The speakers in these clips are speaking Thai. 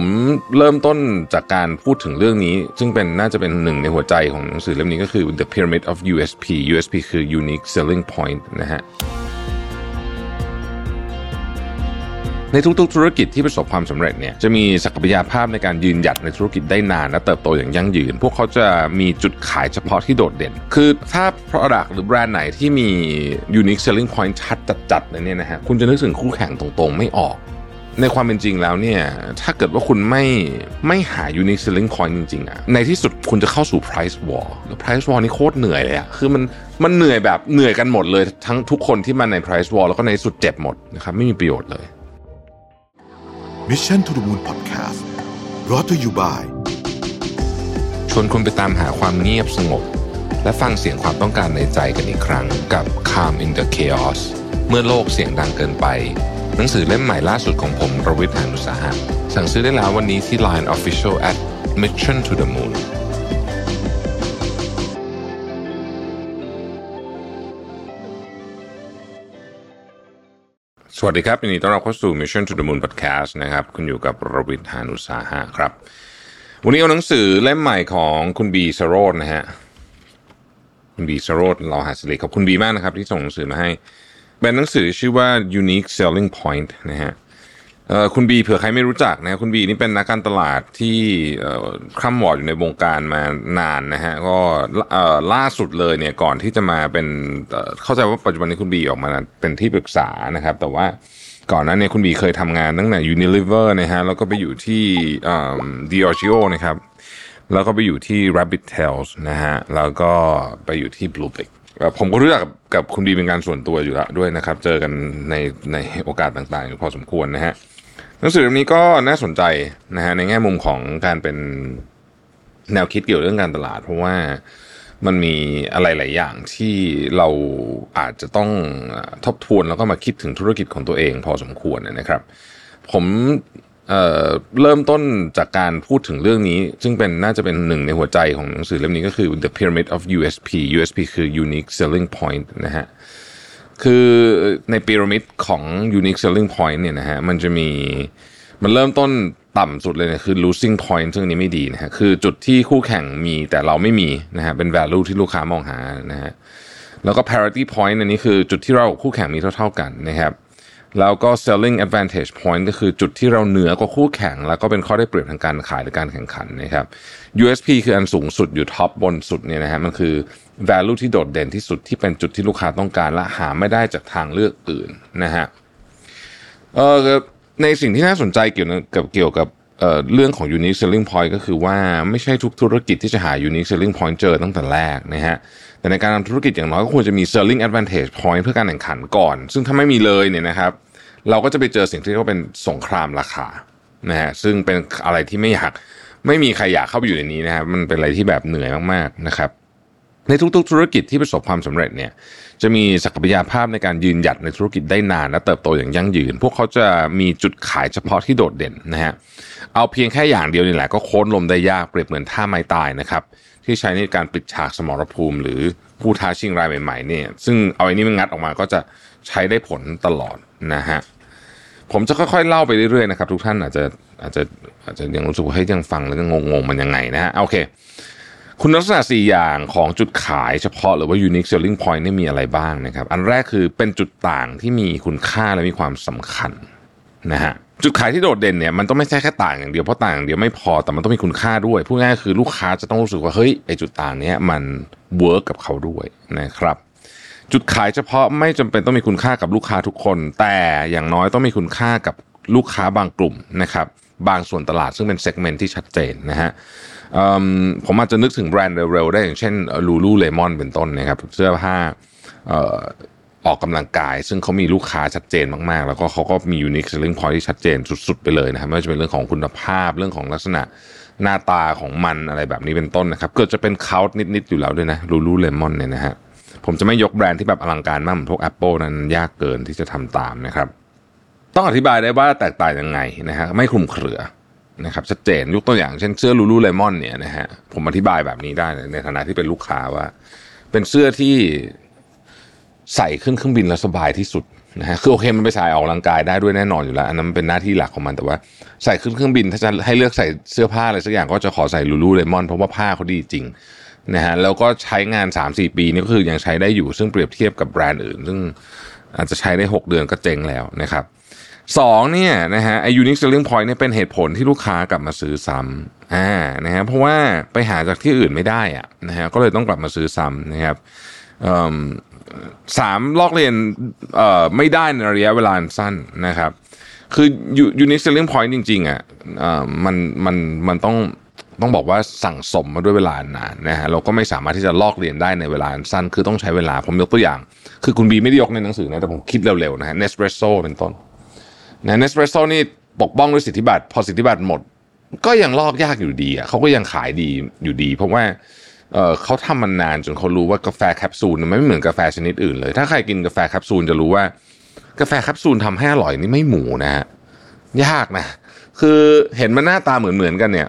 ผมเริ่มต้นจากการพูดถึงเรื่องนี้ ซึ่งเป็นน่าจะเป็นหนึ่งในหัวใจของหนังสือเล่มนี้ก็คือ The Pyramid of USP USP คือ Unique Selling Point นะฮะในทุกๆธุรกิจที่ประสบความสำเร็จเนี่ยจะมีศักยภาพในการยืนหยัดในธุรกิจได้นานและเติบโตอย่างยั่งยืน พวกเขาจะมีจุดขายเฉพาะที่โดดเด่น คือถ้า product หรือแบรนด์ไหนที่มี unique selling point ชัดจัดๆเลยเนี่ยนะฮะคุณจะนึกถึงคู่แข่งตรงๆ ไม่ออก ในความเป็นจริงแล้วเนี่ย ถ้าเกิดว่าคุณไม่ไม่หา unique selling point จริงๆอะในที่สุดคุณจะเข้าสู่ price war แล้ว price war นี่โคตรเหนื่อยเลยอะคือมันมันเหนื่อยแบบเหนื่อยกันหมดเลย ทั้งทุกคนที่มาใน price war แล้วก็ในที่สุดเจ็บหมดนะครับไม่มีประโยชน์เลย Mission to the Moon Podcast brought to you by ชวนคุณไปตามหาความเงียบสงบ และฟังเสียงความต้องการในใจกันอีกครั้งกับ Calm in the Chaos เมื่อโลกเสียงดังเกินไป หนังสือเล่มใหม่ล่าสุดของผมรวิทยานุสาหะสั่งซื้อได้แล้ววันนี้ที่ Line Official at Mission to the Moon สวัสดีครับยินดีต้อนรับเข้าสู่ Mission to the Moon Podcast นะครับ คุณอยู่กับรวิทยานุสาหะครับ วันนี้เอาหนังสือเล่มใหม่ของคุณบีสโรดนะฮะ คุณบีสโรดเราหาสิริขอบคุณบีมากนะครับ ที่ส่งหนังสือมาให้ เป็นหนังสือชื่อว่า Unique Selling Point นะฮะคุณบีเผื่อใครไม่รู้จักนะคุณบีนี่เป็นนักการตลาดที่คร่ำวอร์ดอยู่ในวงการมานานนะฮะก็ล่าสุดเลยเนี่ยก่อนที่จะมาเป็นเข้าใจว่าปัจจุบันนี้คุณบีออกมาเป็นที่ปรึกษานะครับ แต่ว่าก่อนหนั้นเนี่ยคุณบีเคยทำงานตั้งแต่ Unilever นะฮะแล้วก็ไปอยู่ที่ Diageo นะครับ แล้วก็ไปอยู่ที่ Rabbit Tails นะฮะแล้วก็ไปอยู่ที่ Blue Brick ผมก็รู้จักกับคุณบีเป็นการส่วนตัวอยู่แล้วด้วยนะครับ เจอกันในในโอกาสต่างๆอยู่พอสมควรนะฮะหนังสือเล่มนี้ก็น่าสนใจนะฮะในแง่มุมของการเป็นแนวคิดเกี่ยวกับเรื่องการตลาด เพราะว่ามันมีอะไรหลายอย่างที่เราอาจจะต้องทบทวนแล้วก็มาคิดถึงธุรกิจของตัวเองพอสมควรนะครับ ผม เเริ่มต้นจากการพูดถึงเรื่องนี้ ซึ่งเป็นน่าจะเป็นหนึ่งในหัวใจของหนังสือเล่มนี้ก็คือ The Pyramid of USP USP คือ Unique Selling Point นะฮะคือในพีระมิดของ unique selling point เนี่ยนะฮะมันจะมีมันเริ่มต้นต่ำสุดเลยเนี่ยคือ losing point ซึ่งอันนี้ไม่ดีนะฮะคือจุดที่คู่แข่งมีแต่เราไม่มีนะฮะเป็น value ที่ลูกค้ามองหานะฮะแล้วก็ parity point อันนี้คือจุดที่เราคู่แข่งมีเท่า ๆกันนะครับ แล้วก็ selling advantage point ก็คือจุดที่เราเหนือกว่าคู่แข่ง แล้วก็เป็นข้อได้เปรียบทางการขายหรือการแข่งขันนะครับ USP คืออันสูงสุดอยู่ท็อปบนสุดเนี่ยนะฮะมันคือ value ที่โดดเด่นที่สุดที่เป็นจุดที่ลูกค้าต้องการและหาไม่ได้จากทางเลือกอื่นนะฮะเออในสิ่งที่น่าสนใจเกี่ยวกับเกี่ยวกับเอ่อเรื่องของ unique selling point ก็คือว่าไม่ใช่ทุกธุรกิจที่จะหา unique selling point เจอตั้งแต่แรกนะฮะแต่ในการทำธุรกิจอย่างน้อยก็ควรจะมี selling advantage point เพื่อการแข่งขันก่อน ซึ่งถ้าไม่มีเลยเนี่ยนะครับ เราก็จะไปเจอสิ่งที่เรียกว่าเป็นสงครามราคานะฮะซึ่งเป็นอะไรที่ไม่อยากไม่มีใครอยากเข้าไปอยู่ในนี้นะครับมันเป็นอะไรที่แบบเหนื่อยมากๆนะครับ ในทุกๆ ธุรกิจที่ประสบความสำเร็จเนี่ยจะมีศักยภาพในการยืนหยัดในธุรกิจได้นานและเติบโตอย่างยั่งยืน พวกเขาจะมีจุดขายเฉพาะที่โดดเด่นนะฮะเอาเพียงแค่อย่างเดียวนี่แหละก็โค่นลมได้ยากเปรียบเหมือนท่าไม้ตายนะครับที่ใช้ในการปิดฉากสมรภูมิ หรือผู้ท้าชิงรายใหม่ๆเนี่ยซึ่งเอาไอ้นี่มันงัดออกมาก็จะใช้ได้ผลตลอดนะฮะ ผมจะค่อยๆเล่าไปเรื่อยๆนะครับทุกท่านอาจจะอาจจะอาจจะยังรู้สึกว่าเฮ้ยยังฟังแล้วก็งงๆมันยังไงนะฮะโอเค คุณลักษณะ 4 อย่างของจุดขายเฉพาะหรือว่า unique selling point นี่มีอะไรบ้างนะครับ อันแรกคือเป็นจุดต่างที่มีคุณค่าและมีความสำคัญนะฮะจุดขายที่โดดเด่นเนี่ยมันต้องไม่ใช่แค่ต่างอย่างเดียวเพราะต่างอย่างเดียวไม่พอแต่มันต้องมีคุณค่าด้วยพูดง่ายๆคือลูกค้าจะต้องรู้สึกว่าเฮ้ยไอจุดต่างเนี้ยมันwork กับเขาด้วยนะครับ จุดขายเฉพาะไม่จำเป็นต้องมีคุณค่ากับลูกค้าทุกคน แต่อย่างน้อยต้องมีคุณค่ากับลูกค้าบางกลุ่มนะครับบางส่วนตลาดซึ่งเป็น segment ที่ชัดเจนนะฮะผมอาจจะนึกถึงแบรนด์เร็วๆได้อย่างเช่น Lululemon เป็นต้นนะครับเสื้อผ้าออออกกำลังกาย ซึ่งเขามีลูกค้าชัดเจนมากๆ แล้วก็เขาก็มี unique selling point ที่ชัดเจนสุดๆ ไปเลยนะครับไม่ว่าจะเป็นเรื่องของคุณภาพเรื่องของลักษณะหน้าตาของมันอะไรแบบนี้เป็นต้นนะครับเกิดจะเป็นเคาท์นิดๆอยู่แล้วด้วยนะลูลูเลมอนเนี่ยนะฮะ ผมจะไม่ยกแบรนด์ที่แบบอลังการมากเหมือนพวก Apple นั้นยากเกินที่จะทำตามนะครับ ต้องอธิบายได้ว่าแตกต่างยังไงนะฮะไม่คลุมเครือนะครับชัดเจนยกตัวอย่างเช่นเสื้อลูลูเลมอนเนี่ยนะฮะผมอธิบายแบบนี้ได้ในฐานะที่เป็นลูกค้าว่า เป็นเสื้อที่ใส่ขึ้นเครื่องบินแล้วสบายที่สุดนะฮะคือโอเคมันไปใส่ออกกำลังกายได้ด้วยแน่นอนอยู่แล้ว อันนั้นเป็นหน้าที่หลักของมันแต่ว่าใส่ขึ้นเครื่องบิน ถ้าจะให้เลือกใส่เสื้อผ้าอะไรสักอย่างก็จะขอใส่ลูลูเลมอนเพราะว่าผ้าเขาดีจริง นะฮะแล้วก็ใช้งาน 3-4 ปีนี่ก็คือยังใช้ได้อยู่ซึ่งเปรียบเทียบกับแบรนด์อื่น ซึ่งอาจจะใช้ได้ 6 เดือนก็เจ๊งแล้วนะครับสองเนี่ยนะฮะไอ้ unique selling point เนี่ยเป็นเหตุผลที่ลูกค้ากลับมาซื้อซ้ำอ่านะฮะเพราะว่าไปหาจากที่อื่นไม่ได้อะนะฮะก็เลยต้องกลับมาซื้อซ้ำนะครับสามลอกเรียนไม่ได้ในระยะเวลาสั้นนะครับ คือ unique selling point จริงๆอะมันมันมันต้อง ต้องบอกว่าสั่งสมมาด้วยเวลานานนะฮะเราก็ไม่สามารถที่จะลอกเรียนได้ในเวลาสั้น คือต้องใช้เวลาผมยกตัวอย่าง คือคุณบีไม่ได้ยกในหนังสือนะแต่ผมคิดเร็วๆนะฮะ Nespresso เป็นต้นนะ Nespresso นี่ปกป้องด้วยสิทธิบัตรพอสิทธิบัตรหมด ก็ยังลอกยากอยู่ดีอะเขาก็ยังขายดีอยู่ดี เพราะว่าเเขาทำมันนานจนเขารู้ว่ากาแฟแคปซูลไม่เหมือนกาแฟชนิดอื่นเลย ถ้าใครกินกาแฟแคปซูลจะรู้ว่ากาแฟแคปซูลทำให้อร่อยนี่ไม่หมูนะฮะยากนะ คือเห็นมันหน้าตาเหมือนเหมือนกันเนี่ย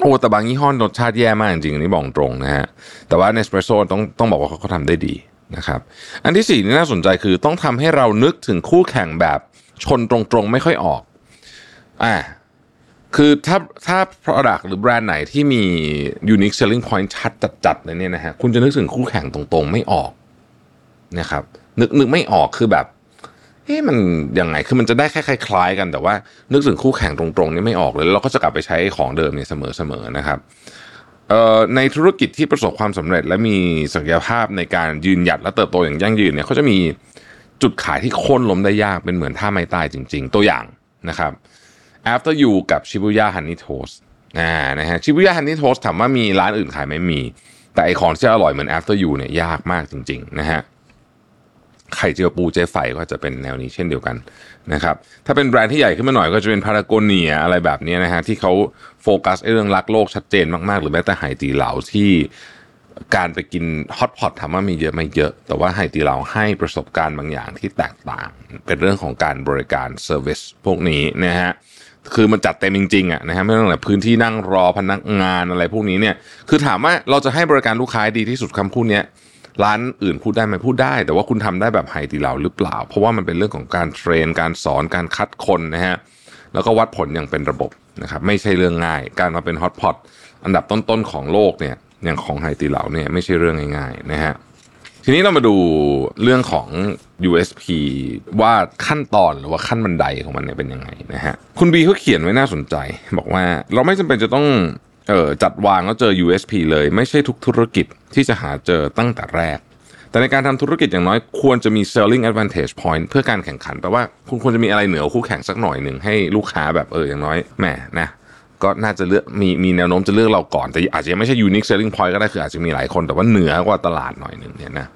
โอ้แต่บางยี่ห้อรสชาติแย่มากจริงๆนนี้บอกตรงนะฮะแต่ว่าเนสเปรสโซ่ต้องต้องบอกว่าเขาทำได้ดีนะครับ อันที่สี่นี่น่าสนใจคือต้องทำให้เรานึกถึงคู่แข่งแบบชนตรงๆไม่ค่อยออกอ่าคือถ้าถ้า product หรือแบรนด์ไหนที่มี unique selling point ชัดจัดๆเลยเนี่ยนะฮะคุณจะนึกถึงคู่แข่งตรงๆ ไม่ออกนะครับนึกนึกไม่ออกคือแบบ เฮ้มันยังไงคือมันจะได้แค่คล้ายๆกันแต่ว่า นึกถึงคู่แข่งตรงๆนี่ไม่ออกเลยเราก็จะกลับไปใช้ของเดิมเนี่ยเสมอๆนะครับในธุรกิจที่ประสบความสำเร็จ และมีศักยภาพในการยืนหยัดและเติบโตอย่างยั่งยืนเนี่ยเขาจะมีจุดขายที่โค่นล้มได้ยากเป็นเหมือนท่าไม้ตายจริง ๆ ตัวอย่างนะครับ after you กับ Shibuya Honey Toast อ่านะฮะ Shibuya Honey Toast ถามว่ามีร้านอื่นขายไหมมี แต่ไอ้ของที่อร่อยเหมือน after you เนี่ยยากมากจริง ๆ นะฮะ ไข่เจียวปูเจไฟก็จะเป็นแนวนี้เช่นเดียวกันนะครับถ้าเป็นแบรนด์ที่ใหญ่ขึ้นมาหน่อยก็จะเป็นพารากอนียอะไรแบบนี้นะฮะที่เขาโฟกัสเรื่องรักโลกชัดเจนมากๆ หรือแม้แต่ไหตีเหลาที่การไปกิน hotpot ถามว่ามีเยอะไม่เยอะ แต่ว่าไหตีเหลาให้ประสบการณ์บางอย่างที่แตกต่าง เป็นเรื่องของการบริการ service พวกนี้นะฮะคือมันจัดเต็มจริงๆอะนะฮะไม่ตั้งแต่พื้นที่นั่งรอพนักงานอะไรพวกนี้เนี่ย คือถามว่าเราจะให้บริการลูกค้าดีที่สุดคำพูดเนี้ย ร้านอื่นพูดได้ไหมพูดได้ แต่ว่าคุณทำได้แบบไฮตีเหลาหรือเปล่า เพราะว่ามันเป็นเรื่องของการเทรนการสอนการคัดคนนะฮะแล้วก็วัดผลอย่างเป็นระบบนะครับไม่ใช่เรื่องง่าย การมาเป็นฮอตพอตอันดับต้นๆของโลกเนี่ยอย่างของไฮตีเหลาเนี่ยไม่ใช่เรื่องง่ายๆนะฮะทีนี้เรามาดูเรื่องของ USP ว่าขั้นตอนหรือว่าขั้นบันไดของมันเนี่ยเป็นยังไงนะฮะคุณบีเขาเขียนไว้น่าสนใจ บอกว่าเราไม่จำเป็นจะต้องออจัดวางแล้วเจอ USP เลย ไม่ใช่ทุกธุรกิจ ที่จะหาเจอตั้งแต่แรก แต่ในการทำธุรกิจอย่างน้อยควรจะมี selling advantage point เพื่อการแข่งขันแปลว่าคุณควรจะมีอะไรเหนือคู่แข่งสักหน่อยหนึ่งให้ลูกค้าแบบเอออย่างน้อยแหมนะก็น่าจะเลือกมีมีแนวโน้มจะเลือกเราก่อน แต่อาจจะยังไม่ใช่ unique selling point ก็ได้คืออาจจะมีหลายคนแต่ว่าเหนือกว่าตลาดหน่อยหนึ่งเนี่ยนะ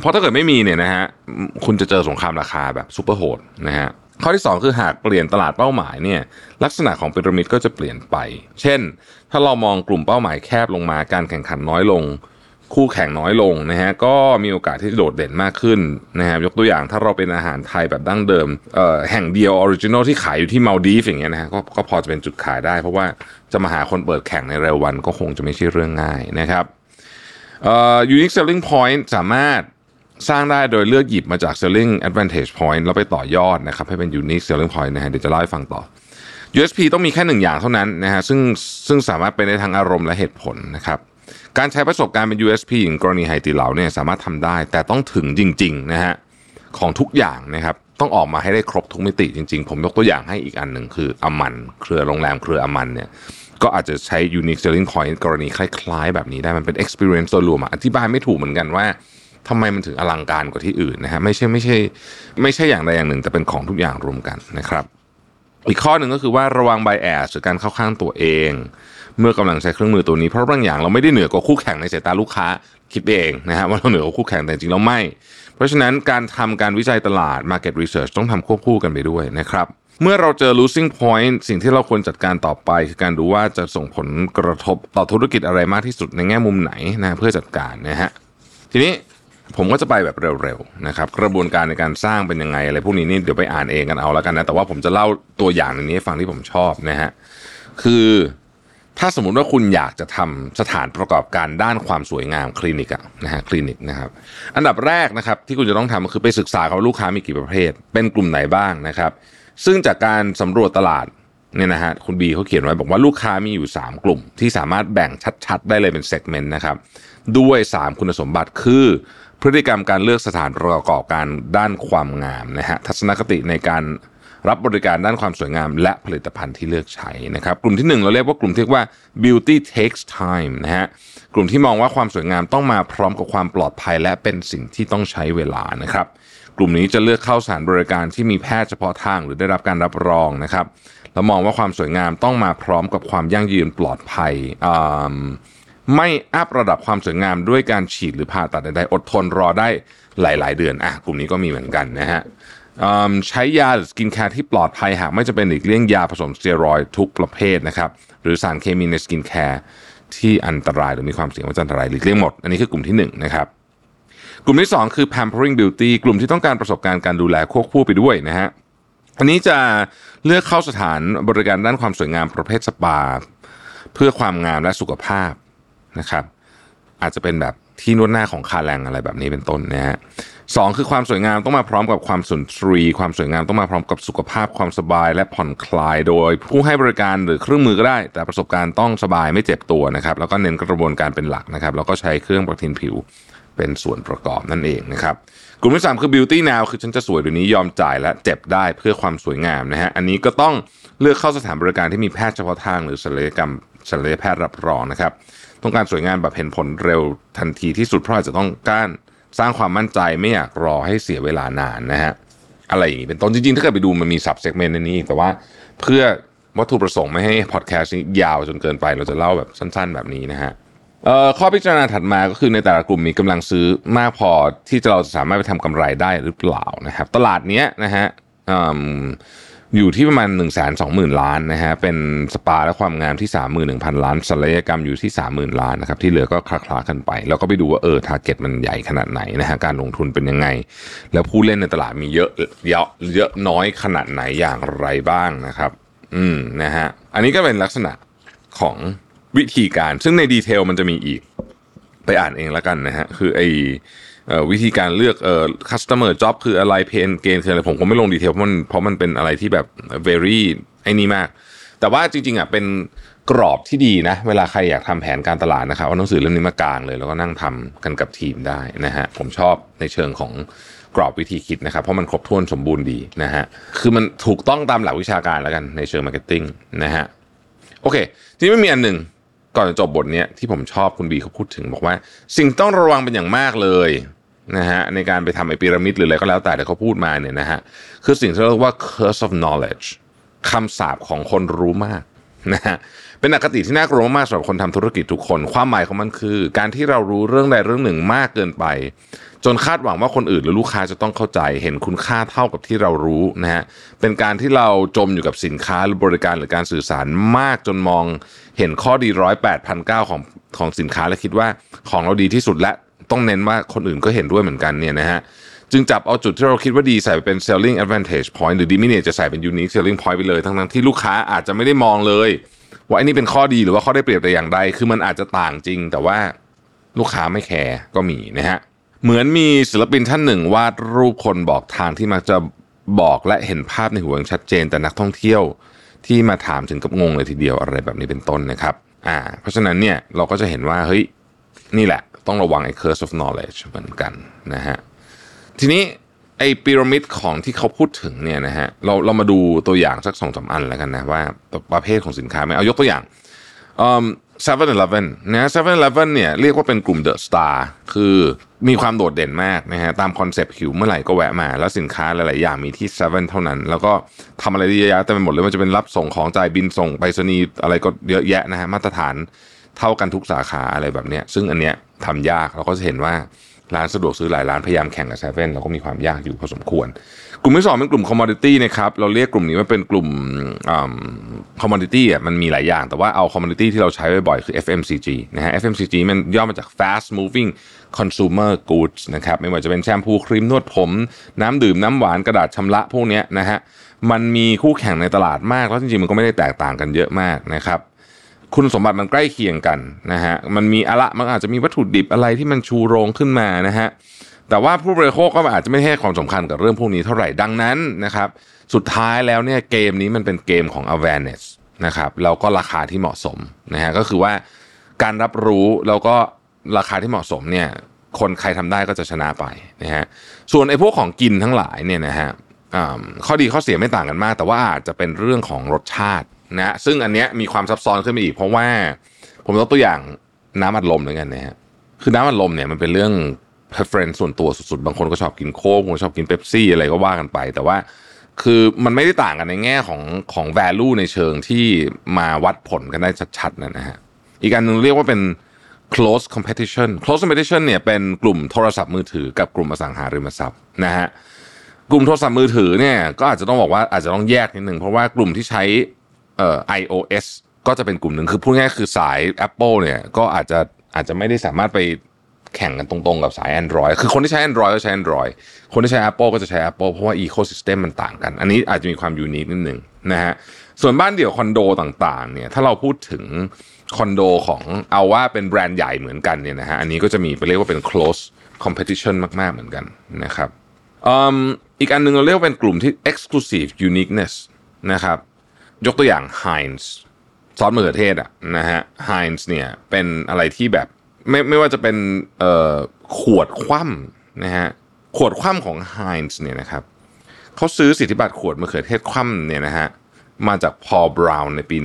เพราะถ้าเกิดไม่มีเนี่ยนะฮะคุณจะเจอสงครามราคาแบบซูเปอร์โหดนะฮะข้อที่ 2 คือหากเปลี่ยนตลาดเป้าหมายเนี่ยลักษณะของพีระมิดก็จะเปลี่ยนไป เช่น ถ้าเรามองกลุ่มเป้าหมายแคบลงมา การแข่งขันน้อยลง คู่แข่งน้อยลงนะฮะก็มีโอกาสที่จะโดดเด่นมากขึ้นนะฮะยกตัวอย่างถ้าเราเป็นอาหารไทยแบบดั้งเดิมเอ่อแห่งเดียว original ที่ขายอยู่ที่มัลดีฟส์อย่างเงี้ยนะฮะก็ก็พอจะเป็นจุดขายได้ เพราะว่าจะมาหาคนเปิดแข่งในเร็ววันก็คงจะไม่ใช่เรื่องง่ายนะครับเอ่อ unique selling point สามารถสร้างได้โดยเลือกหยิบมาจาก selling advantage point แล้วไปต่อยอดนะครับให้เป็น unique selling point นะฮะเดี๋ยวจะเล่าให้ฟังต่อ USP ต้องมีแค่หนึ่งอย่างเท่านั้นนะฮะซึ่งซึ่งสามารถเป็นได้ทั้งอารมณ์และเหตุผลนะครับการใช้ประสบการณ์เป็น USP อย่างกรณีไฮตีเหลาเนี่ยสามารถทำได้ แต่ต้องถึงจริงๆนะฮะของทุกอย่างนะครับต้องออกมาให้ได้ครบทุกมิติจริง ๆ ผมยกตัวอย่างให้อีกอันหนึ่งคืออมันเครือโรงแรมเครืออมันเนี่ยก็อาจจะใช้ unique selling point กรณีคล้ายๆ แบบนี้ได้มันเป็น experience ตัวรวมอธิบายไม่ถูกเหมือนกันว่าทำไมมันถึงอลังการกว่าที่อื่นนะฮะไม่ใช่ไม่ใช่ไม่ใช่อย่างใดอย่างหนึ่ง แต่เป็นของทุกอย่างรวมกันนะครับ อีกข้อหนึ่งก็คือว่าระวังไบแอสหรือการเข้าข้างตัวเอง เมื่อกำลังใช้เครื่องมือตัวนี้เพราะบางอย่างเราไม่ได้เหนือกว่าคู่แข่งในสายตาลูกค้าคิดเองนะฮะว่าเราเหนือกว่าคู่แข่งแต่จริงเราไม่ เพราะฉะนั้นการทำการวิจัยตลาด Market Research ต้องทำควบคู่กันไปด้วยนะครับเมื่อเราเจอ losing point สิ่งที่เราควรจัดการต่อไป คือการดูว่าจะส่งผลกระทบต่อธุรกิจอะไรมากที่สุดในแง่มุมไหนนะเพื่อจัดการนะฮะทีนี้ ผมก็จะไปแบบเร็วๆนะครับกระบวนการในการสร้างเป็นยังไงอะไรพวกนี้นี่เดี๋ยวไปอ่านเองกันเอาแล้วกันนะแต่ว่าผมจะเล่าตัวอย่างในนี้ให้ฟังที่ผมชอบนะฮะคือถ้าสมมุติว่าคุณอยากจะทำสถานประกอบการด้านความสวยงามคลินิกอะนะฮะคลินิกนะครับ อันดับแรกนะครับที่คุณจะต้องทำก็คือไปศึกษาเขาลูกค้ามีกี่ประเภท เป็นกลุ่มไหนบ้างนะครับ ซึ่งจากการสำรวจตลาดเนี่ยนะฮะคุณบีเขาเขียนไว้บอกว่าลูกค้ามีอยู่ 3 กลุ่ม ที่สามารถแบ่งชัด ๆ ได้เลยเป็นเซกเมนต์นะครับด้วย 3 คุณสมบัติคือ พฤติกรรมการเลือกสถานประกอบการด้านความงามนะฮะทัศนคติในการรับบริการด้านความสวยงาม และผลิตภัณฑ์ที่เลือกใช้นะครับ กลุ่มที่ 1 เราเรียกว่ากลุ่มที่ว่า beauty takes time นะฮะกลุ่มที่มองว่าความสวยงามต้องมาพร้อมกับความปลอดภัย และเป็นสิ่งที่ต้องใช้เวลานะครับ กลุ่มนี้จะเลือกเข้าสถานบริการที่มีแพทย์เฉพาะทางหรือได้รับการรับรองนะครับแล้วมองว่าความสวยงามต้องมาพร้อมกับความยั่งยืนปลอดภัย ไม่ up ระดับความสวยงามด้วยการฉีดหรือผ่าตัดใดๆอดทนรอได้หลาย ๆ เดือนอะกลุ่มนี้ก็มีเหมือนกันนะฮะใช้ยาหรือ skincare ที่ปลอดภัยหากไม่จำเป็นหลีกเลี่ยงยาผสมสเตียรอยด์ทุกประเภทนะครับหรือสารเคมีใน skincare ที่อันตรายหรือมีความเสี่ยงว่าจะอันตรายหลีกเลี่ยงหมด อันนี้คือกลุ่มที่ 1 นะครับกลุ่มที่ 2 คือ pampering beauty กลุ่มที่ต้องการประสบการณ์การดูแลควบคู่ไปด้วยนะฮะอันนี้จะเลือกเข้าสถานบริการด้านความสวยงามประเภทสปา เพื่อความงามและสุขภาพ นะครับ อาจจะเป็นแบบที่นวดหน้าของคาแรงอะไรแบบนี้เป็นต้นนะฮะสองคือความสวยงามต้องมาพร้อมกับความสุนทรี ความสวยงามต้องมาพร้อมกับสุขภาพความสบายและผ่อนคลายโดย ผู้ให้บริการหรือเครื่องมือก็ได้ แต่ประสบการณ์ต้องสบายไม่เจ็บตัวนะครับ แล้วก็เน้นกระบวนการเป็นหลักนะครับ แล้วก็ใช้เครื่องประทินผิวเป็นส่วนประกอบนั่นเองนะครับกลุ่มที่3คือ beauty now คือฉันจะสวยเดี๋ยวนี้ยอมจ่ายและเจ็บได้เพื่อความสวยงามนะฮะอันนี้ก็ต้องเลือกเข้าสถานบริการที่มีแพทย์เฉพาะทางหรือศัลยกรรม ศัลยแพทย์รับรองนะครับ ต้องการสวยงามแบบเห็นผลเร็วทันทีที่สุดเพราะอาจจะต้องการสร้างความมั่นใจไม่อยากรอให้เสียเวลานานนะฮะอะไรอย่างนี้เป็นต้นจริงๆ ถ้าเกิดไปดูมันมีสับเซกเมนต์ในนี้ แต่ว่าเพื่อวัตถุประสงค์ไม่ให้พอดแคสต์ยาวจนเกินไปเราจะเล่าแบบสั้น ๆ แบบนี้นะฮะข้อพิจารณาถัดมาก็คือในแต่ละกลุ่มมีกำลังซื้อมากพอที่จะเราจะสามารถไปทำกำไรได้หรือเปล่านะครับ ตลาดเนี้ยนะฮะ อยู่ที่ประมาณ1นึ่งแสนสองหมื่นล้านนะฮะเป็นสปาและความงามที่ 3 1 0 0 0 ล้านศัลยกรรมอยู่ที่ 30,000 ล้านนะครับที่เหลือก็คลาๆกันไป แล้วก็ไปดูว่าเออทาร์เก็ตมันใหญ่ขนาดไหนนะฮะการลงทุนเป็นยังไง แล้วผู้เล่นในตลาดมีเยอะเยอะเยอะน้อยขนาดไหนอย่างไรบ้างนะครับ อืมนะฮะอันนี้ก็เป็นลักษณะของวิธีการ ซึ่งในดีเทลมันจะมีอีกไปอ่านเองแล้วกันนะฮะคือไอ วิธีการเลือกเอ่อ customer job คืออะไร pain gain คืออะไรผมคงไม่ลงดีเทลเพราะมันเพราะมันเป็นอะไรที่แบบ very ไอ้นี่มาก แต่ว่าจริงๆอะเป็นกรอบที่ดีนะ เวลาใครอยากทำแผนการตลาดนะครับเอาหนังสือเล่มนี้มากางเลย แล้วก็นั่งทำกันกับทีมได้นะฮะผมชอบในเชิงของกรอบวิธีคิดนะครับ เพราะมันครบถ้วนสมบูรณ์ดีนะฮะคือมันถูกต้องตามหลักวิชาการแล้วกันในเชิง marketing นะฮะโอเค ทีนี้มันมีอันหนึ่งก่อนจะจบบทนี้ที่ผมชอบคุณบีเขาพูดถึงบอกว่า สิ่งต้องระวังเป็นอย่างมากเลย นะฮะในการไปทำไอ้พีระมิดหรืออะไรก็แล้วแต่ที่เขาพูดมาเนี่ยนะฮะคือสิ่งที่เรียกว่า curse of knowledge คำสาปของคนรู้มากนะฮะเป็นอคติที่น่ากลัวมากสำหรับคนทำธุรกิจทุกคน ความหมายของมันคือ การที่เรารู้เรื่องใดเรื่องหนึ่งมากเกินไป จนคาดหวังว่าคนอื่นหรือลูกค้าจะต้องเข้าใจ เห็นคุณค่าเท่ากับที่เรารู้นะฮะเป็นการที่เราจมอยู่กับสินค้าหรือบริการหรือการสื่อสารมากจนมอง เห็นข้อดีร้อยแปดพันเก้าของของสินค้าและคิดว่าของเราดีที่สุดและ ต้องเน้นว่าคนอื่นก็เห็นด้วยเหมือนกันเนี่ยนะฮะจึงจับเอาจุดที่เราคิดว่าดีใส่ไปเป็น selling advantage point หรือ dominate จะใส่เป็น unique selling point ไปเลย ทั้งๆที่ลูกค้าอาจจะไม่ได้มองเลย ว่าอันนี้เป็นข้อดีหรือว่าข้อได้เปรียบแต่อย่างใด คือมันอาจจะต่างจริง แต่ว่าลูกค้าไม่แคร์ก็มีนะฮะเหมือนมีศิลปินท่านหนึ่งวาดรูปคนบอกทางที่มักจะบอกและเห็นภาพในหัวอย่างชัดเจน แต่นักท่องเที่ยวที่มาถามถึงกับงงเลยทีเดียวอะไรแบบนี้เป็นต้นนะครับอ่าเพราะฉะนั้นเนี่ยเราก็จะเห็นว่าเฮ้ยนี่แหละ ต้องระวังไอ้ curse of knowledge เหมือนกันนะฮะทีนี้ไอ้พีระมิดของที่เขาพูดถึงเนี่ยนะฮะเราเรามาดูตัวอย่างสักสองสาอันแล้วกันนะว่าประเภทของสินค้าไหมเอายกตัวอย่างเซเว่นอีเลฟเว่นนะเซเว่นอีเลฟเว่นเนี่ยเรียกว่าเป็นกลุ่ม the star คือมีความโดดเด่นมากนะฮะตาม concept หิวเมื่อไหร่ก็แวะมา แล้วสินค้าหลาย ๆ อย่างมีที่เซเว่นเท่านั้น แล้วก็ทำอะไรเยอะแยะเต็มไปหมดเลยมันจะเป็นรับส่งของจ่ายบิลส่งไปรษณีย์อะไรก็เยอะแยะนะฮะมาตรฐาน เท่ากันทุกสาขาอะไรแบบเนี้ยซึ่งอันเนี้ยทำยากเราก็จะเห็นว่าร้านสะดวกซื้อหลายร้านพยายามแข่งกับเซเว่นเราก็มีความยากอยู่พอสมควร กลุ่มที่สองเป็นกลุ่ม commodity นะครับเราเรียกกลุ่มนี้ว่าเป็นกลุ่มcommodity อะมันมีหลายอย่าง แต่ว่าเอา commodity ที่เราใช้บ่อยๆคือ FMCG นะฮะ FMCG มันย่อมาจาก fast moving consumer goods นะครับไม่ว่าจะเป็นแชมพูครีมนวดผม น้ำดื่มน้ำหวานกระดาษชำระพวกนี้นะฮะมันมีคู่แข่งในตลาดมากแล้วจริงๆมันก็ไม่ได้แตกต่างกันเยอะมากนะครับ คุณสมบัติมันใกล้เคียงกันนะฮะมันมีอะละมันอาจจะมีวัตถุดิบอะไรที่มันชูโรงขึ้นมานะฮะแต่ว่าผู้บริโภคก็อาจจะไม่ให้ความสำคัญกับเรื่องพวกนี้เท่าไหร่ดังนั้นนะครับสุดท้ายแล้วเนี่ยเกมนี้มันเป็นเกมของ awareness นะครับแล้วก็ราคาที่เหมาะสมนะฮะก็คือว่าการรับรู้แล้วก็ราคาที่เหมาะสมเนี่ยคนใครทำได้ก็จะชนะไปนะฮะส่วนไอ้พวกของกินทั้งหลายเนี่ยนะฮะข้อดีข้อเสียไม่ต่างกันมาก แต่ว่าอาจจะเป็นเรื่องของรสชาติ นะซึ่งอันเนี้ยมีความซับซ้อนขึ้นไปอีก เพราะว่าผมยกตัวอย่างน้ำอัดลมด้วยกันนะฮะคือน้ำอัดลมเนี่ยมันเป็นเรื่อง preference ส่วนตัวสุดๆ บางคนก็ชอบกินโค้กบางคนชอบกินเป๊ปซี่อะไรก็ว่ากันไป แต่ว่าคือมันไม่ได้ต่างกันในแง่ของของ value ในเชิงที่มาวัดผลกันได้ชัดๆนะฮะอีกอันหนึ่งเรียกว่าเป็น close competition close competition เนี่ยเป็นกลุ่มโทรศัพท์มือถือกับกลุ่มอสังหาริมทรัพย์นะฮะกลุ่มโทรศัพท์มือถือเนี่ยก็อาจจะต้องบอกว่าอาจจะต้องแยกนิดหนึ่งเพราะว่ากลุ่มที่ใช้ เอ่อ iOS ก็จะเป็นกลุ่มหนึ่งคือพูดง่ายคือสาย Apple เนี่ยก็อาจจะอาจจะไม่ได้สามารถไปแข่งกันตรงๆ กับสาย Android คือคนที่ใช้ Android ก็ใช้ Android คนที่ใช้ Apple ก็จะใช้ Apple เพราะว่า Ecosystem มันต่างกัน อันนี้อาจจะมีความยูนิคนิดหนึ่งนะฮะส่วนบ้านเดี่ยวคอนโดต่างๆเนี่ยถ้าเราพูดถึงคอนโดของเอาว่าเป็นแบรนด์ใหญ่เหมือนกันเนี่ยนะฮะอันนี้ก็จะมีไปเรียกว่าเป็น close competition มากๆเหมือนกันนะครับอีกอันหนึ่งเราเรียกว่าเป็นกลุ่มที่ exclusive uniqueness นะครับ ยกตัวอย่าง Heinz ซอสมะเขือเทศอะนะฮะ Heinz เนี่ยเป็นอะไรที่แบบไม่ไม่ว่าจะเป็นเอ่อขวดคว่ำนะฮะขวดคว่ำของ Heinz เนี่ยนะครับเขาซื้อสิทธิบัตรขวดมะเขือเทศคว่ำเนี่ยนะฮะมาจาก Paul Brown ในปี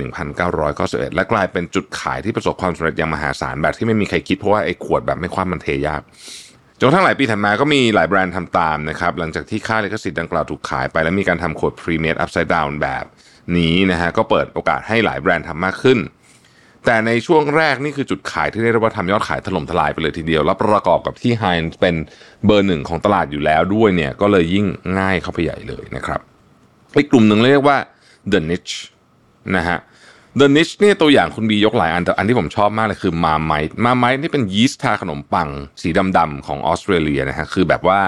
1991 และกลายเป็นจุดขายที่ประสบความสำเร็จอย่างมหาศาลแบบที่ไม่มีใครคิดเพราะว่าไอ้ขวดแบบไม่คว่ำมันเทยากจนกระทั่งหลายปีถัดมาก็มีหลายแบรนด์ทำตามนะครับหลังจากที่ค่าลิขสิทธิ์ดังกล่าวถูกขายไป แล้วมีการทำขวด premium upside down แบบ นี้นะฮะก็เปิดโอกาสให้หลายแบรนด์ทำมากขึ้น แต่ในช่วงแรกนี่คือจุดขายที่เรียกว่าทำยอดขายถล่มทลายไปเลยทีเดียว แล้วประกอบกับที่ไฮน์เป็นเบอร์หนึ่งของตลาดอยู่แล้วด้วยเนี่ยก็เลยยิ่งง่ายเข้าไปใหญ่เลยนะครับอีกกลุ่มหนึ่งเรียกว่า the niche นะฮะ The Niche นี่ตัวอย่างคุณบียกหลายอันแต่อันที่ผมชอบมากเลยคือมาไมท์มาไมท์นี่เป็นยีสต์ทาขนมปัง สีดำๆของออสเตรเลียนะฮะคือแบบว่า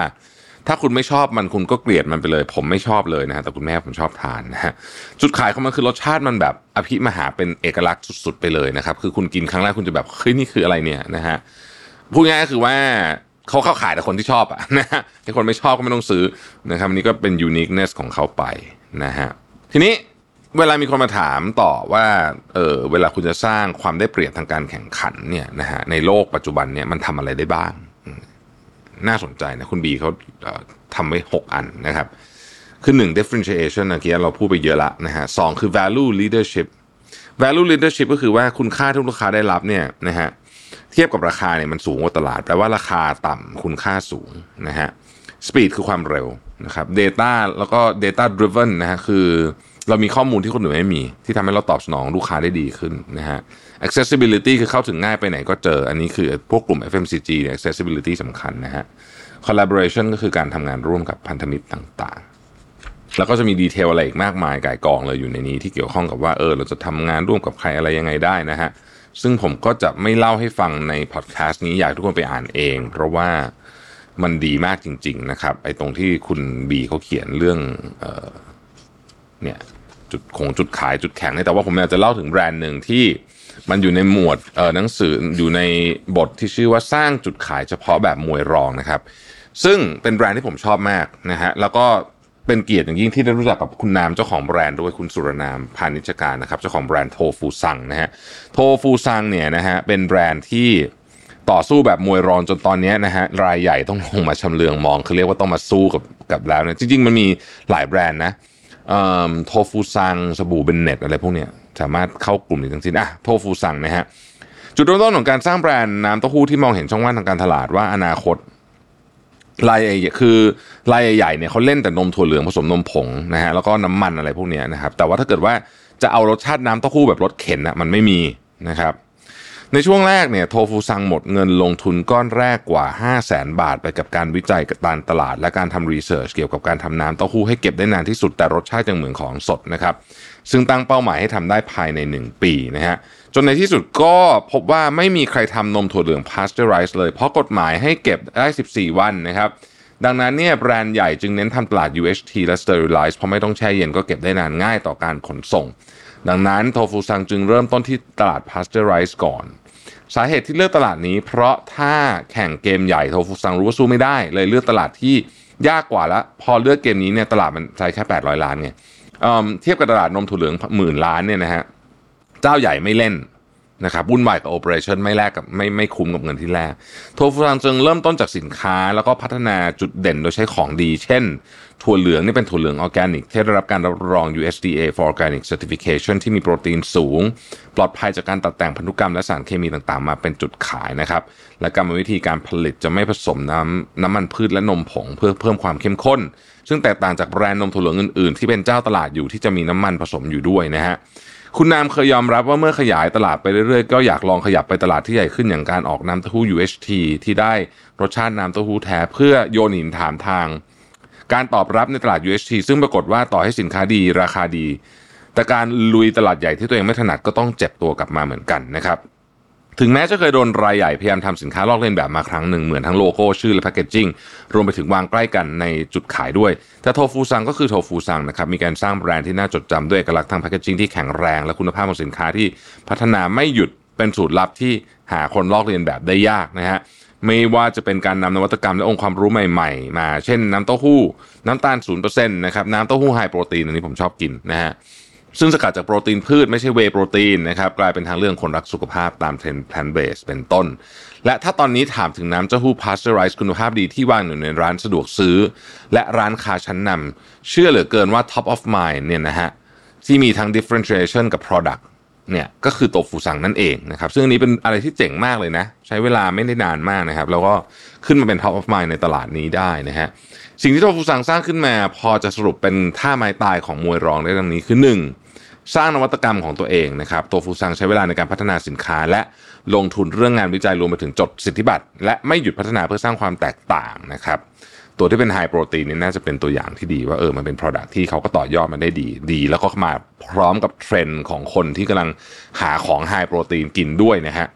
ถ้าคุณไม่ชอบมันคุณก็เกลียดมันไปเลย ผมไม่ชอบเลยนะฮะแต่คุณแม่ผมชอบทานนะฮะจุดขายของมันคือรสชาติมันแบบอภิมหาเป็นเอกลักษณ์สุดๆไปเลยนะครับคือคุณกินครั้งแรกคุณจะแบบเฮ้ยนี่คืออะไรเนี่ยนะฮะพูดง่ายก็คือว่าเขาเข้าขายแต่คนที่ชอบอะนะฮะที่คนไม่ชอบก็ไม่ต้องซื้อนะครับนี่ก็เป็นยูนิคเนสของเขาไปนะฮะทีนี้เวลามีคนมาถามต่อว่าเออเวลาคุณจะสร้างความได้เปรียบทางการแข่งขันเนี่ยนะฮะในโลกปัจจุบันเนี่ยมันทำอะไรได้บ้าง น่าสนใจนะ คุณบีเขาทำไว้ 6 อันนะครับ คือ 1 differentiation เมื่อกี้เราพูดไปเยอะละนะฮะสคือ value leadership value leadership ก็คือว่าคุณค่าที่ลูกค้าได้รับเนี่ยนะฮะเทียบกับราคาเนี่ยมันสูงกว่าตลาดแปลว่าราคาต่ำคุณค่าสูงนะฮะ speed คือความเร็วนะครับ data แล้วก็ data driven นะฮะคือเรามีข้อมูลที่คนอื่นไม่มี ที่ทำให้เราตอบสนองลูกค้าได้ดีขึ้นนะฮะ accessibility คือเข้าถึงง่ายไปไหนก็เจอ อันนี้คือพวกกลุ่ม FMCG เนี่ย accessibility สำคัญนะฮะ collaboration ก็คือการทำงานร่วมกับพันธมิตรต่างๆ แล้วก็จะมีดีเทลอะไรอีกมากมายก่ายกองเลยอยู่ในนี้ที่เกี่ยวข้องกับว่าเออเราจะทำงานร่วมกับใครอะไรยังไงได้นะฮะ ซึ่งผมก็จะไม่เล่าให้ฟังในพอดแคสต์นี้อยากทุกคนไปอ่านเอง เพราะว่ามันดีมากจริง ๆ นะครับไอ้ตรงที่คุณบีเขาเขียนเรื่องเออเนี่ยจุดคงจุดขายจุดแข็งนี่แต่ว่าผมอยากจะเล่าถึงแบรนด์หนึ่งที่ มันอยู่ในหมวดเออหนังสืออยู่ในบทที่ชื่อว่าสร้างจุดขายเฉพาะแบบมวยรองนะครับ ซึ่งเป็นแบรนด์ที่ผมชอบมากนะฮะแล้วก็เป็นเกียรติอย่างยิ่งที่ได้รู้จักกับคุณนามเจ้าของแบรนด์ด้วยคุณสุรนามพานิชการนะครับเจ้าของแบรนด์โทฟูซังนะฮะโทฟูซังเนี่ยนะฮะเป็นแบรนด์ที่ต่อสู้แบบมวยรองจนตอนนี้นะฮะรายใหญ่ต้องลงมาชำเลืองมองคือเรียกว่าต้องมาสู้กับกับแล้วเนี่ยจริง ๆ มันมีหลายแบรนด์นะโทฟูซังสบู่เบนเน็ตอะไรพวกเนี้ย สามารถเข้ากลุ่มนี้ทั้งสิ้นอะโทฟูซังนะฮะจุดเริ่มต้นของการสร้างแบรนด์น้ำเต้าหู้ที่มองเห็นช่องว่างทางการตลาดว่าอนาคตรายใหญ่คือรายใหญ่เนี่ยเขาเล่นแต่นมถั่วเหลืองผสมนมผงนะฮะแล้วก็น้ำมันอะไรพวกนี้นะครับ แต่ว่าถ้าเกิดว่าจะเอารสชาติน้ำเต้าหู้แบบรถเข็นนะมันไม่มีนะครับ ในช่วงแรกเนี่ยโทฟูซังหมดเงินลงทุนก้อนแรกกว่า 5 0 0แสนบาทไปกับการวิจัยการตลาด และการทำ research เกี่ยวกับการทำน้ำเต้าหู้ให้เก็บได้นานที่สุดแต่รสชาติยังเหมือนของสดนะครับ ซึ่งตั้งเป้าหมายให้ทำได้ภายใน 1 ปีนะฮะจนในที่สุดก็พบว่าไม่มีใครทำนมถั่วเหลืองพาสเจอร์ไรส์เลย เพราะกฎหมายให้เก็บได้ 14 วันนะครับดังนั้นเนี่ยแบรนด์ใหญ่จึงเน้นทำตลาด UHT และ Sterilize เพราะไม่ต้องแช่เย็นก็เก็บได้นานง่ายต่อการขนส่ง ดังนั้นโทฟูซังจึงเริ่มต้นที่ตลาดพาสเจอร์ไรส์ก่อน สาเหตุที่เลือกตลาดนี้ เพราะถ้าแข่งเกมใหญ่โทฟูซังรู้ว่าสู้ไม่ได้ เลยเลือกตลาดที่ยากกว่าแล้ว พอเลือกเกมนี้เนี่ยตลาดมันใช้แค่ 800 ล้านไง เทียบกับตลาดนมถั่วเหลืองหมื่นล้านเนี่ยนะฮะเจ้าใหญ่ไม่เล่นนะครับวุ่นวายกับ operation ไม่แลกกับไม่ไม่คุ้มกับเงินที่แลกโทฟูซังจึงเริ่มต้นจากสินค้าแล้วก็พัฒนาจุดเด่นโดยใช้ของดี เช่น ถั่วเหลืองนี่เป็นถั่วเหลืองออร์แกนิกที่ได้รับการรับรอง USDA for Organic Certification ที่มีโปรตีนสูง ปลอดภัยจากการตัดแต่งพันธุกรรมและสารเคมีต่างๆ มาเป็นจุดขายนะครับ และกรรมวิธีการผลิตจะไม่ผสมน้ำน้ำมันพืชและนมผงเพื่อเพิ่มความเข้มข้น ซึ่งแตกต่างจากแบรนด์นมถั่วเหลืองอื่นๆ ที่เป็นเจ้าตลาดอยู่ที่จะมีน้ำมันผสมอยู่ด้วยนะฮะคุณนามเคยยอมรับว่าเมื่อขยายตลาดไปเรื่อยๆ ก็อยากลองขยับไปตลาดที่ใหญ่ขึ้นอย่างการออกน้ำเต้าหู้ UHT ที่ได้รสชาติน้ำเต้าหู้แท้เพื่อโยนหินถามทาง การตอบรับในตลาด UHT ซึ่งปรากฏว่าต่อให้สินค้าดีราคาดี แต่การลุยตลาดใหญ่ที่ตัวเองไม่ถนัดก็ต้องเจ็บตัวกลับมาเหมือนกันนะครับถึงแม้จะเคยโดนรายใหญ่พยายามทำสินค้าลอกเลียนแบบมาครั้งหนึ่งเหมือนทั้งโลโก้ชื่อและ packaging รวมไปถึงวางใกล้กันในจุดขายด้วย แต่โทฟูซังก็คือโทฟูซังนะครับมีการสร้างแบรนด์ที่น่าจดจำด้วยเอกลักษณ์ทาง packaging ที่แข็งแรงและคุณภาพของสินค้าที่พัฒนาไม่หยุดเป็นสูตรลับที่หาคนลอกเลียนแบบได้ยากนะฮะ ไม่ว่าจะเป็นการนำนวัตกรรมและองค์ความรู้ใหม่ๆ มา เช่นน้ำเต้าหู้ น้ำตาล0%นะครับน้ำเต้าหู้ high protein อันนี้ผมชอบกินนะฮะซึ่งสกัดจากโปรตีนพืชไม่ใช่ whey protein นะครับกลายเป็นทางเลือกคนรักสุขภาพตามเทรนด์ plant-based เป็นต้น และถ้าตอนนี้ถามถึงน้ำเต้าหู้พาสเจอร์ไรส์คุณภาพดีที่วางอยู่ในร้านสะดวกซื้อ และร้านค้าชั้นนำเชื่อเหลือเกินว่า top of mind เนี่ยนะฮะที่มีทั้ง differentiation กับ product เนี่ยก็คือโตฟูซังนั่นเองนะครับ ซึ่งอันนี้เป็นอะไรที่เจ๋งมากเลยนะ ใช้เวลาไม่ได้นานมากนะครับ แล้วก็ขึ้นมาเป็น top of mind ในตลาดนี้ได้นะฮะสิ่งที่โตฟูซังสร้างขึ้นมา พอจะสรุปเป็นท่าไม้ตายของมวยรองได้ดังนี้คือหนึ่งสร้างนวัตกรรมของตัวเองนะครับโตฟูซังใช้เวลาในการพัฒนาสินค้า และลงทุนเรื่องงานวิจัยรวมไปถึงจดสิทธิบัตรและไม่หยุดพัฒนาเพื่อสร้างความแตกต่างนะครับ ตัวที่เป็น high protein นี่น่าจะเป็นตัวอย่างที่ดีว่าเออมันเป็น Product ที่เขาก็ต่อยอดมันได้ดีดี แล้วก็มาพร้อมกับเทรนด์ของคนที่กำลังหาของ high protein กินด้วยนะฮะ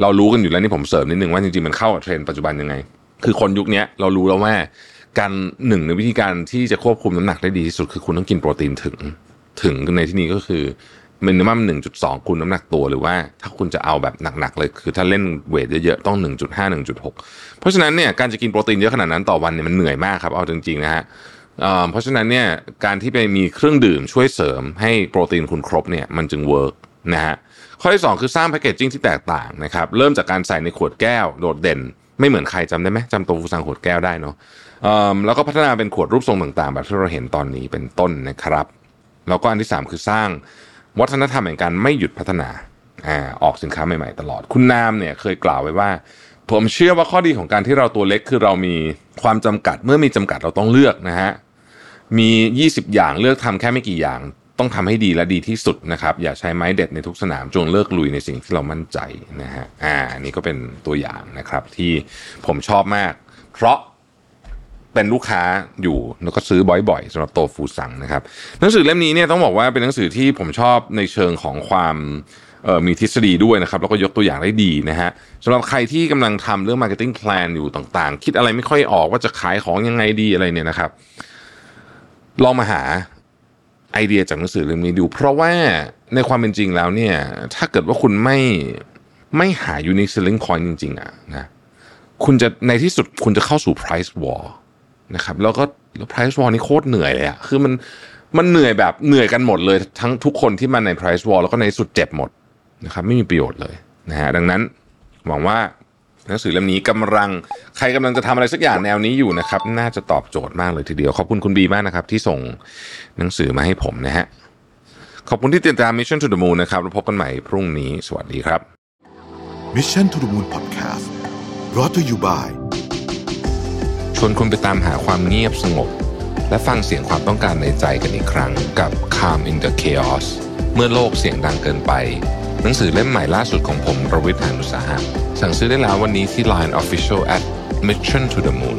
เรารู้กันอยู่แล้วนี่ผมเสริมนิดนึงว่าจริงๆมันเข้ากับเทรนด์ปัจจุบันยังไง คือคนยุคนี้เรารู้แล้วว่าการหนึ่งในวิธีการที่จะควบคุมน้ำหนักได้ดีที่สุดคือคุณต้องกินโปรตีนถึง ถึงในที่นี้ก็คือ มินิมัม1.2 คูณน้ำหนักตัวหรือว่าถ้าคุณจะเอาแบบหนักๆเลย คือถ้าเล่นเวทเยอะๆต้อง 1.5 1.6 เพราะฉะนั้นเนี่ยการจะกินโปรตีนเยอะขนาดนั้นต่อวันเนี่ยมันเหนื่อยมากครับเอาจริงๆนะฮะเพราะฉะนั้นเนี่ยการที่ไปมีเครื่องดื่มช่วยเสริมให้โปรตีนคุณครบเนี่ยมันจึงเวิร์กนะฮะข้อที่ 2 คือสร้างแพคเกจจิ้งที่แตกต่างนะครับเริ่มจากการใส่ในขวดแก้วโดดเด่น ไม่เหมือนใครจำได้ไหมจำตัวฟูซังขวดแก้วได้เนาะแล้วก็พัฒนาเป็นขวดรูปทรงต่างๆ แบบที่เราเห็นตอนนี้เป็นต้นนะครับ แล้วก็อันที่ 3 คือสร้าง วัฒนธรรมแห่งการไม่หยุดพัฒนาอ่าออกสินค้าใหม่ๆตลอด คุณนามเนี่ยเคยกล่าวไว้ว่า ผมเชื่อว่าข้อดีของการที่เราตัวเล็กคือเรามีความจำกัด เมื่อมีจำกัดเราต้องเลือกนะฮะมี 20 อย่างเลือกทำแค่ไม่กี่อย่าง ต้องทำให้ดีและดีที่สุดนะครับ อย่าใช้ไม้เด็ดในทุกสนามจงเลิกลุยในสิ่งที่เรามั่นใจนะฮะอ่านี่ก็เป็นตัวอย่างนะครับที่ผมชอบมาก เพราะ เป็นลูกค้าอยู่แล้วก็ซื้อบ่อยๆสำหรับโตฟูซังนะครับหนังสือเล่มนี้เนี่ยต้องบอกว่าเป็นหนังสือที่ผมชอบในเชิงของความมีทฤษฎีด้วยนะครับแล้วก็ยกตัวอย่างได้ดีนะฮะสำหรับใครที่กำลังทำเรื่อง Marketing Plan อยู่ต่างๆ คิดอะไรไม่ค่อยออกว่าจะขายของยังไงดีอะไรเนี่ยนะครับ ลองมาหาไอเดียจากหนังสือเล่มนี้ดู เพราะว่าในความเป็นจริงแล้วเนี่ย ถ้าเกิดว่าคุณไม่ไม่หา unique selling point จริงๆอะนะคุณจะในที่สุดคุณจะเข้าสู่ price war นะครับแล้วก็แล้ว price war นี่โคตรเหนื่อยเลยอะคือมันมันเหนื่อยแบบเหนื่อยกันหมดเลย ทั้งทุกคนที่มาใน price war แล้วก็ในสุดเจ็บหมดนะครับไม่มีประโยชน์เลยนะฮะดังนั้นหวังว่าหนังสือเล่มนี้กำลังใครกำลังจะทำอะไรสักอย่างแนวนี้อยู่นะครับ น่าจะตอบโจทย์มากเลยทีเดียว ขอบคุณคุณบีมากนะครับ ที่ส่งหนังสือมาให้ผมนะฮะ ขอบคุณที่ติดตาม Mission to the Moon นะครับแล้วพบกันใหม่พรุ่งนี้ สวัสดีครับ Mission to the Moon Podcast brought to you by ชวนคุณไปตามหาความเงียบสงบ และฟังเสียงความต้องการในใจกันอีกครั้งกับ Calm in the Chaos เมื่อโลกเสียงดังเกินไป หนังสือเล่มใหม่ล่าสุดของผมรวิทยานุสาหะสั่งซื้อได้แล้ววันนี้ที่ Line Official at Mission to the Moon